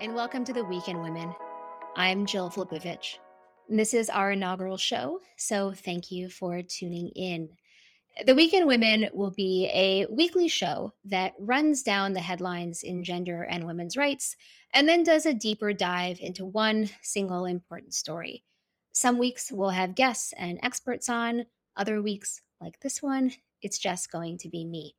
and welcome to the Week in Women. I'm Jill Filipovich. This is our inaugural show, so thank you for tuning in. The Week in Women will be a weekly show that runs down the headlines in gender and women's rights and then does a deeper dive into one single important story. Some weeks we'll have guests and experts on, other weeks, like this one, it's just going to be me.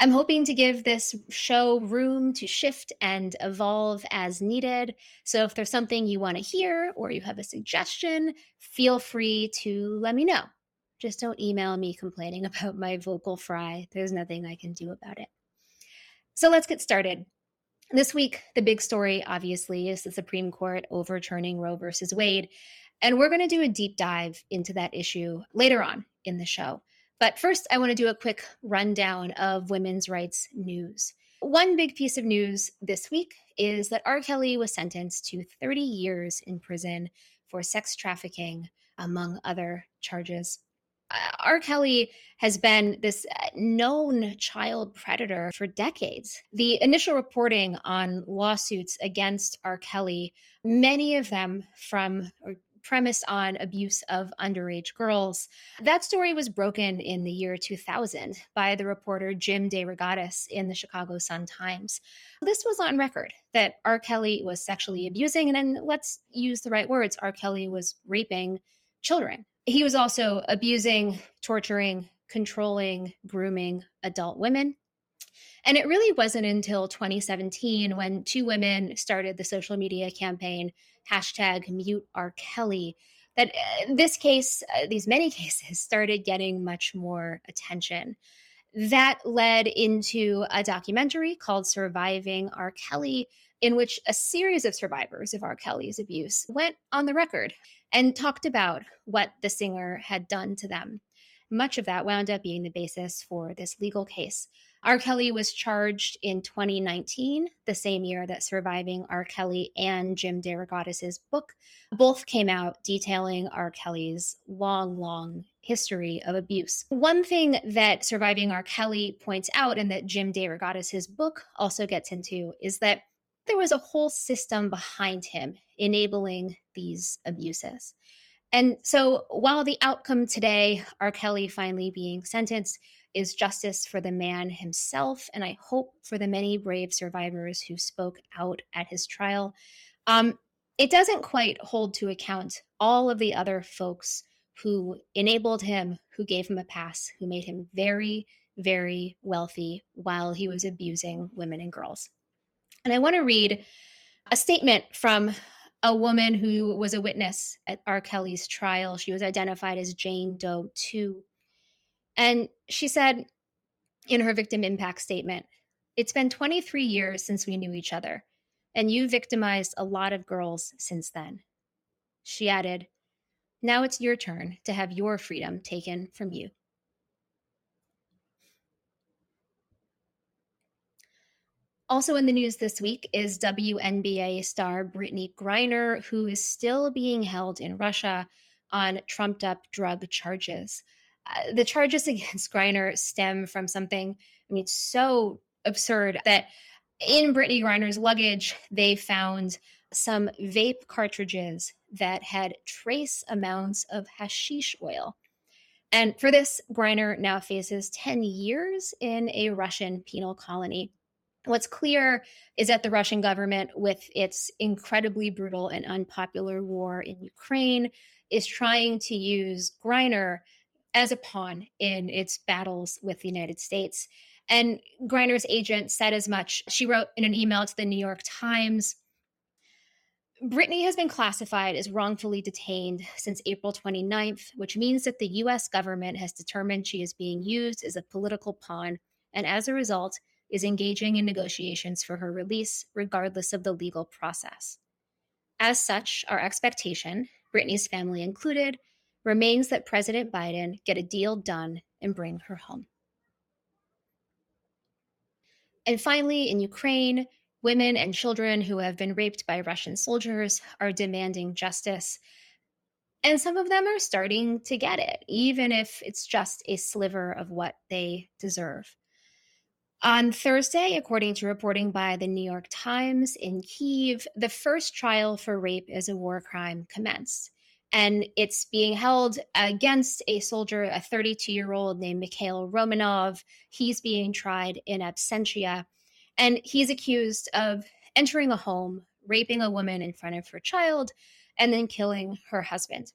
I'm hoping to give this show room to shift and evolve as needed. So if there's something you want to hear or you have a suggestion, feel free to let me know. Just don't email me complaining about my vocal fry. There's nothing I can do about it. So let's get started. This week, the big story, obviously, is the Supreme Court overturning Roe versus Wade. And we're going to do a deep dive into that issue later on in the show. But first, I want to do a quick rundown of women's rights news. One big piece of news this week is that R. Kelly was sentenced to 30 years in prison for sex trafficking, among other charges. Uh, R. Kelly has been this uh, known child predator for decades. The initial reporting on lawsuits against R. Kelly, many of them from, or premised on abuse of underage girls. That story was broken in the year 2000 by the reporter Jim DeRogatis in the Chicago Sun-Times. This was on record that R. Kelly was sexually abusing, and then let's use the right words R. Kelly was raping children. He was also abusing, torturing, controlling, grooming adult women. And it really wasn't until 2017 when two women started the social media campaign hashtag mute R. Kelly that uh, this case, uh, these many cases started getting much more attention. That led into a documentary called Surviving R. Kelly, in which a series of survivors of R. Kelly's abuse went on the record and talked about what the singer had done to them. Much of that wound up being the basis for this legal case. R. Kelly was charged in 2019, the same year that Surviving R. Kelly and Jim DeRogatis' book both came out detailing R. Kelly's long, long history of abuse. One thing that Surviving R. Kelly points out and that Jim DeRogatis' book also gets into is that there was a whole system behind him enabling these abuses. And so while the outcome today, R. Kelly finally being sentenced, is justice for the man himself, and I hope for the many brave survivors who spoke out at his trial. Um, it doesn't quite hold to account all of the other folks who enabled him, who gave him a pass, who made him very, very wealthy while he was abusing women and girls. And I want to read a statement from a woman who was a witness at R. Kelly's trial. She was identified as Jane Doe 2. And she said in her victim impact statement, It's been 23 years since we knew each other, and you victimized a lot of girls since then. She added, Now it's your turn to have your freedom taken from you. Also in the news this week is WNBA star Brittney Griner, who is still being held in Russia on trumped up drug charges. Uh, the charges against Griner stem from something, I mean, it's so absurd that in Brittney Griner's luggage, they found some vape cartridges that had trace amounts of hashish oil. And for this, Griner now faces 10 years in a Russian penal colony. What's clear is that the Russian government, with its incredibly brutal and unpopular war in Ukraine, is trying to use Griner as a pawn in its battles with the United States. And Griner's agent said as much. She wrote in an email to the New York Times Brittney has been classified as wrongfully detained since April 29th, which means that the US government has determined she is being used as a political pawn and as a result is engaging in negotiations for her release, regardless of the legal process. As such, our expectation, Brittney's family included, remains that President Biden get a deal done and bring her home. And finally, in Ukraine, women and children who have been raped by Russian soldiers are demanding justice. And some of them are starting to get it, even if it's just a sliver of what they deserve. On Thursday, according to reporting by the New York Times in Kiev, the first trial for rape as a war crime commenced. And it's being held against a soldier, a 32 year old named Mikhail Romanov. He's being tried in absentia. And he's accused of entering a home, raping a woman in front of her child, and then killing her husband.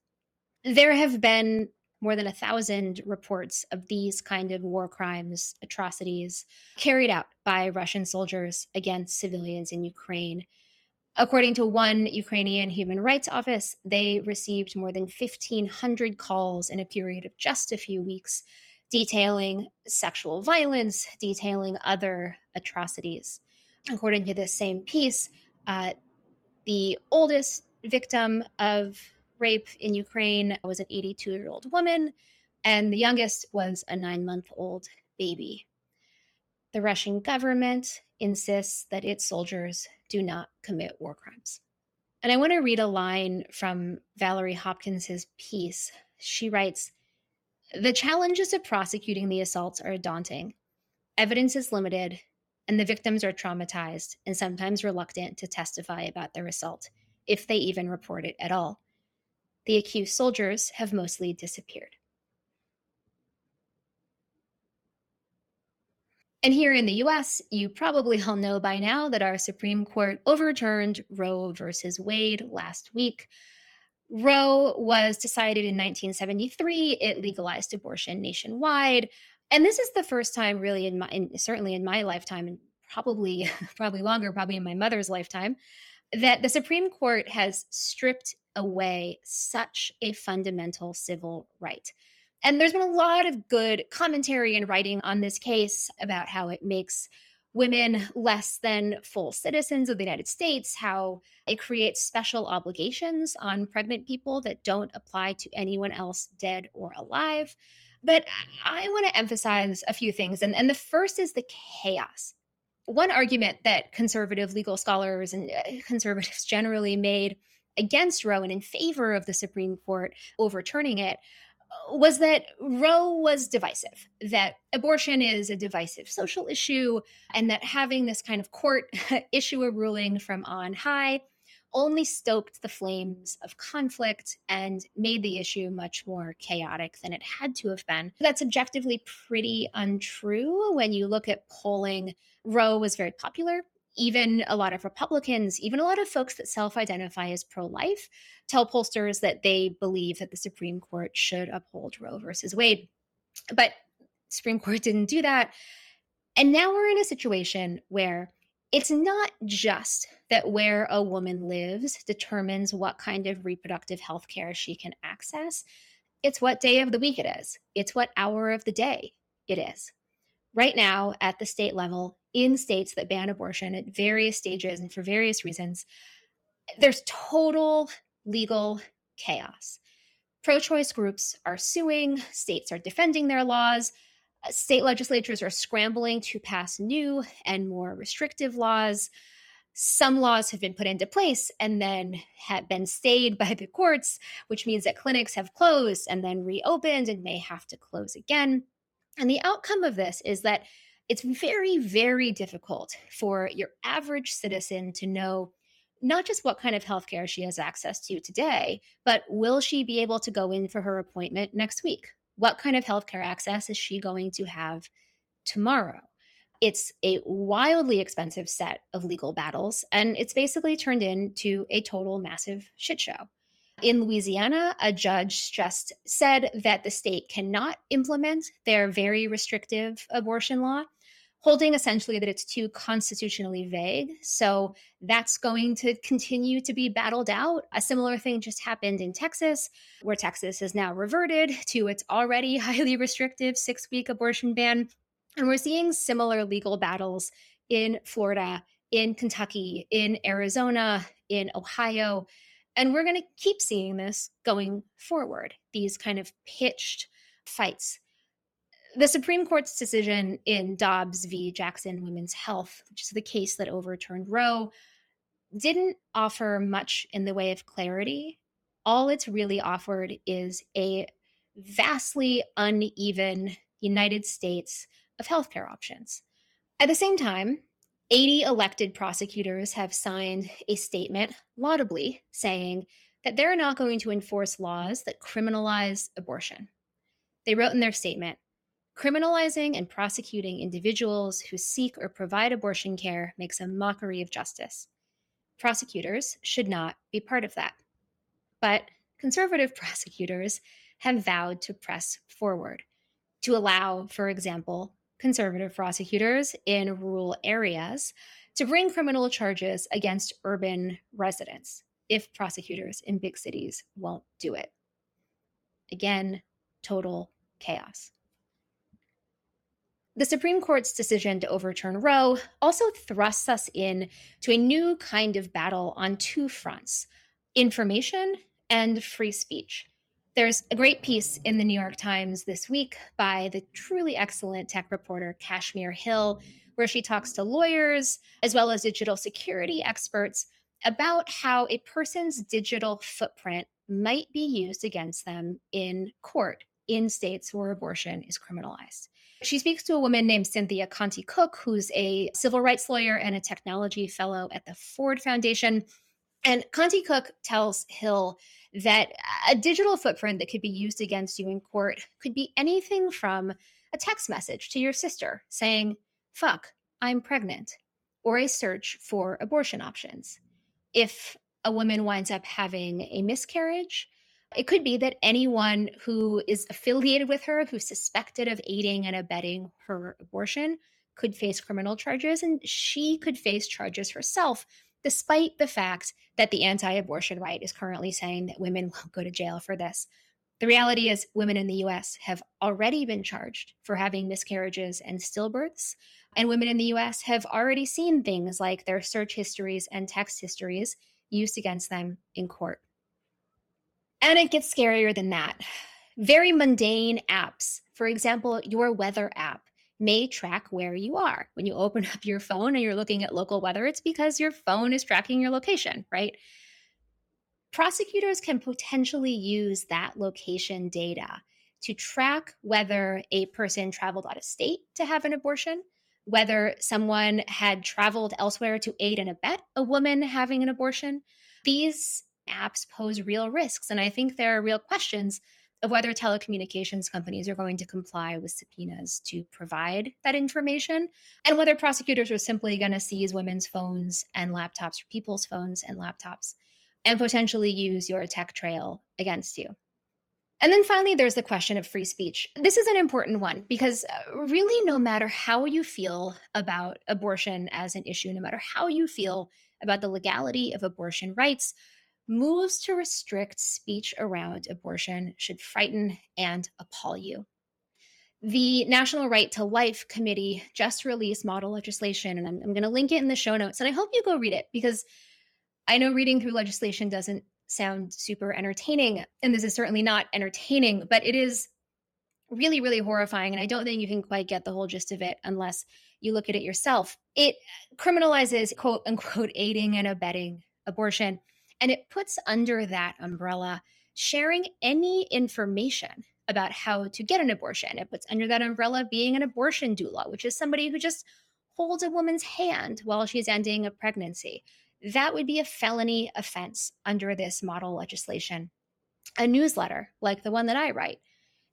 There have been more than a thousand reports of these kind of war crimes, atrocities carried out by Russian soldiers against civilians in Ukraine. According to one Ukrainian human rights office, they received more than 1,500 calls in a period of just a few weeks detailing sexual violence, detailing other atrocities. According to this same piece, uh, the oldest victim of rape in Ukraine was an 82 year old woman, and the youngest was a nine month old baby. The Russian government insists that its soldiers do not commit war crimes. And I want to read a line from Valerie Hopkins's piece. She writes The challenges of prosecuting the assaults are daunting. Evidence is limited, and the victims are traumatized and sometimes reluctant to testify about their assault, if they even report it at all the accused soldiers have mostly disappeared. And here in the US, you probably all know by now that our Supreme Court overturned Roe versus Wade last week. Roe was decided in 1973. It legalized abortion nationwide. And this is the first time really in my in, certainly in my lifetime and probably probably longer, probably in my mother's lifetime, that the Supreme Court has stripped away such a fundamental civil right. And there's been a lot of good commentary and writing on this case about how it makes women less than full citizens of the United States, how it creates special obligations on pregnant people that don't apply to anyone else, dead or alive. But I want to emphasize a few things. And, and the first is the chaos. One argument that conservative legal scholars and uh, conservatives generally made against Roe and in favor of the Supreme Court overturning it was that Roe was divisive, that abortion is a divisive social issue, and that having this kind of court issue a ruling from on high only stoked the flames of conflict and made the issue much more chaotic than it had to have been. That's objectively pretty untrue when you look at polling. Roe was very popular even a lot of Republicans, even a lot of folks that self identify as pro life, tell pollsters that they believe that the Supreme Court should uphold Roe versus Wade. But Supreme Court didn't do that. And now we're in a situation where it's not just that where a woman lives determines what kind of reproductive health care she can access. It's what day of the week it is, it's what hour of the day it is. Right now, at the state level, in states that ban abortion at various stages and for various reasons, there's total legal chaos. Pro choice groups are suing, states are defending their laws, uh, state legislatures are scrambling to pass new and more restrictive laws. Some laws have been put into place and then have been stayed by the courts, which means that clinics have closed and then reopened and may have to close again. And the outcome of this is that it's very, very difficult for your average mm. citizen to know not just what kind of healthcare she has access to today, but will she be able to go in for her appointment next week? What kind of healthcare access is she going to have tomorrow? It's a wildly expensive set of legal battles, and it's basically turned into a total massive shit show. In Louisiana, a judge just said that the state cannot implement their very restrictive abortion law holding essentially that it's too constitutionally vague. So that's going to continue to be battled out. A similar thing just happened in Texas, where Texas has now reverted to its already highly restrictive six week abortion ban. And we're seeing similar legal battles in Florida, in Kentucky, in Arizona, in Ohio. And we're going to keep seeing this going forward, these kind of pitched fights the Supreme Court's decision in Dobbs v. Jackson Women's Health, which is the case that overturned Roe, didn't offer much in the way of clarity. All it's really offered is a vastly uneven United States of healthcare options. At the same time, 80 elected prosecutors have signed a statement, laudably, saying that they're not going to enforce laws that criminalize abortion. They wrote in their statement criminalizing and prosecuting individuals who seek or provide abortion care makes a mockery of justice. Prosecutors should not be part of that. But conservative prosecutors have vowed to press forward to allow, for example, conservative prosecutors in rural areas to bring criminal charges against urban residents if prosecutors in big cities won't do it. Again, total chaos. The Supreme Court's decision to overturn Roe also thrusts us in to a new kind of battle on two fronts information and free speech. There's a great piece in the New York Times this week by the truly excellent tech reporter Kashmir Hill, where she talks to lawyers as well as digital security experts about how a person's digital footprint might be used against them in court in states where abortion is criminalized. She speaks to a woman named Cynthia Conti Cook, who's a civil rights lawyer and a technology fellow at the Ford Foundation. And Conti Cook tells Hill that a digital footprint that could be used against you in court could be anything from a text message to your sister saying, fuck, I'm pregnant, or a search for abortion options. If a woman winds up having a miscarriage, it could be that anyone who is affiliated with her, who's suspected of aiding and abetting her abortion, could face criminal charges, and she could face charges herself despite the fact that the anti abortion right is currently saying that women won't go to jail for this. The reality is, women in the US have already been charged for having miscarriages and stillbirths. And women in the US have already seen things like their search histories and text histories used against them in court. And it gets scarier than that. Very mundane apps, for example, your weather app, may track where you are. When you open up your phone and you're looking at local weather, it's because your phone is tracking your location, right? Prosecutors can potentially use that location data to track whether a person traveled out of state to have an abortion, whether someone had traveled elsewhere to aid and abet a woman having an abortion. These apps pose real risks. And I think there are real questions of whether telecommunications companies are going to comply with subpoenas to provide that information, and whether prosecutors are simply going to seize women's phones and laptops, or people's phones and laptops, and potentially use your tech trail against you. And then finally, there's the question of free speech. This is an important one because, uh, really, no matter how you feel about abortion as an issue, no matter how you feel about the legality of abortion rights, moves to restrict speech around abortion should frighten and appall you. The National Right to Life Committee just released model legislation, and I'm, I'm going to link it in the show notes. And I hope you go read it because I know reading through legislation doesn't sound super entertaining. And this is certainly not entertaining, but it is really, really horrifying. And I don't think you can quite get the whole gist of it unless you look at it yourself. It criminalizes, quote unquote, aiding and abetting abortion and it puts under that umbrella sharing any information about how to get an abortion. It puts under that umbrella being an abortion doula, which is somebody who just holds a woman's hand while she's ending a pregnancy. That would be a felony offense under this model legislation. A newsletter like the one that I write,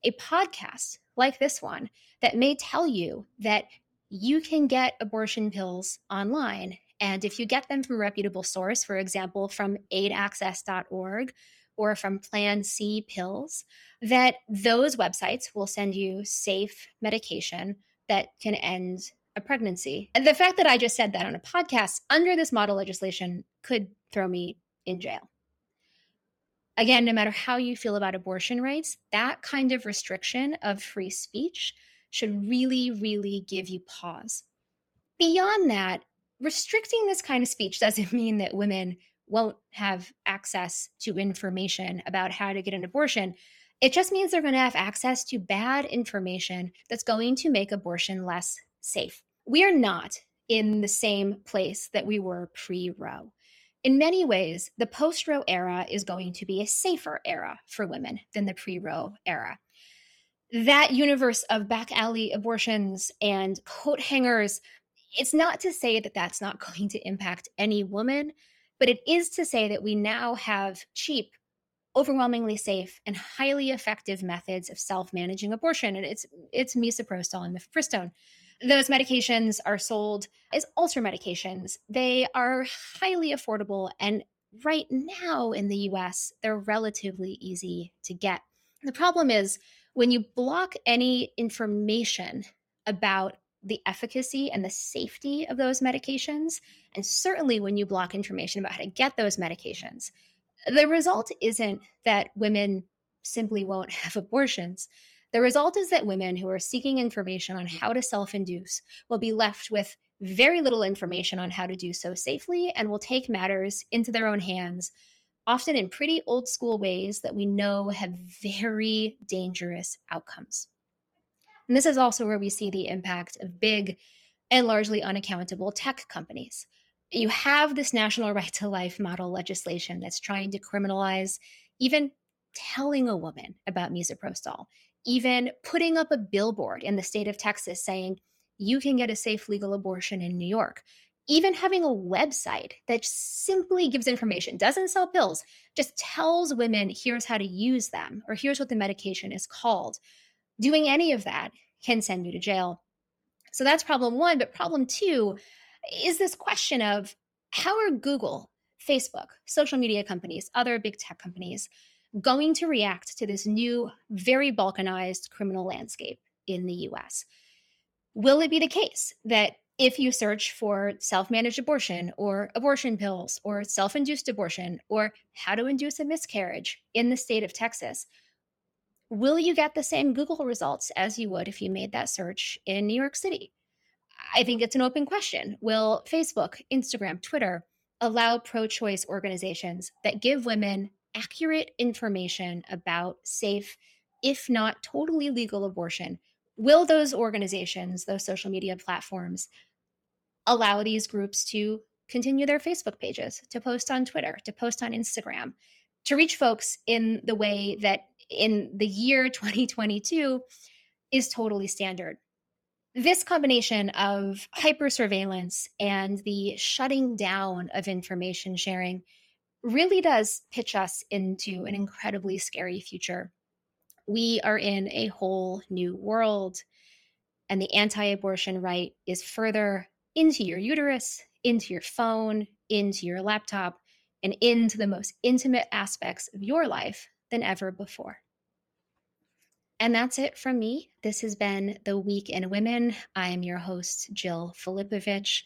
a podcast like this one that may tell you that you can get abortion pills online and if you get them from a reputable source, for example, from aidaccess.org or from Plan C pills, that those websites will send you safe medication that can end a pregnancy. And the fact that I just said that on a podcast under this model legislation could throw me in jail. Again, no matter how you feel about abortion rights, that kind of restriction of free speech should really, really give you pause. Beyond that, restricting this kind of speech doesn't mean that women won't have access to information about how to get an abortion. It just means they're going to have access to bad information that's going to make abortion less safe. We are not in the same place that we were pre Roe. In many ways, the post Roe era is going to be a safer era for women than the pre Roe era. That universe of back alley abortions and coat hangers It's not to say that that's not going to impact any woman, but it is to say that we now have cheap, overwhelmingly safe, and highly effective methods of self-managing abortion, and it's it's misoprostol and mifepristone. Those medications are sold as ulcer medications. They are highly affordable, and right now in the US, they're relatively easy to get. The problem is when you block any information about the efficacy and the safety of those medications, and certainly when you block information about how to get those medications, the result isn't that women simply won't have abortions. The result is that women who are seeking information on how to self induce will be left with very little information on how to do so safely and will take matters into their own hands, often in pretty old school ways that we know have very dangerous outcomes. And this is also where we see the impact of big and largely unaccountable tech companies. You have this national right to life model legislation that's trying to criminalize even telling a woman about misoprostol, even putting up a billboard in the state of Texas saying, you can get a safe legal abortion in New York. Even having a website that simply gives information, doesn't sell pills, just tells women here's how to use them or here's what the medication is called. Doing any of that can send you to jail. So that's problem one. But problem two is this question of how are Google, Facebook, social media companies, other big tech companies going to react to this new, very balkanized criminal landscape in the US? Will it be the case that if you search for self managed abortion or abortion pills or self induced abortion or how to induce a miscarriage in the state of Texas, will you get the same Google results as you would if you made that search in New York City? I think it's an open question. Will Facebook, Instagram, Twitter allow pro choice organizations that give women accurate information about safe, if not totally legal abortion? Will those organizations, those social media platforms, allow these groups to continue their Facebook pages, to post on Twitter, to post on Instagram, to reach folks in the way that in the year 2022 is totally standard. This combination of hyper surveillance and the shutting down of information sharing really does pitch us into an incredibly scary future. We are in a whole new world, and the anti abortion right is further into your uterus, into your phone, into your laptop, and into the most intimate aspects of your life than ever before. And that's it from me. This has been The Week in Women. I'm your host, Jill Filipovich.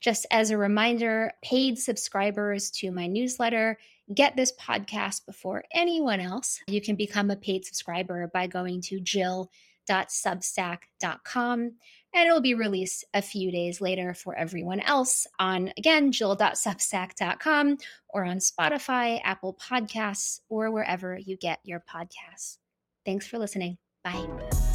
Just as a reminder, paid subscribers to my newsletter get this podcast before anyone else. You can become a paid subscriber by going to jill.substack.com and it'll be released a few days later for everyone else on again jill.substack.com or on Spotify, Apple Podcasts, or wherever you get your podcasts. Thanks for listening. Bye.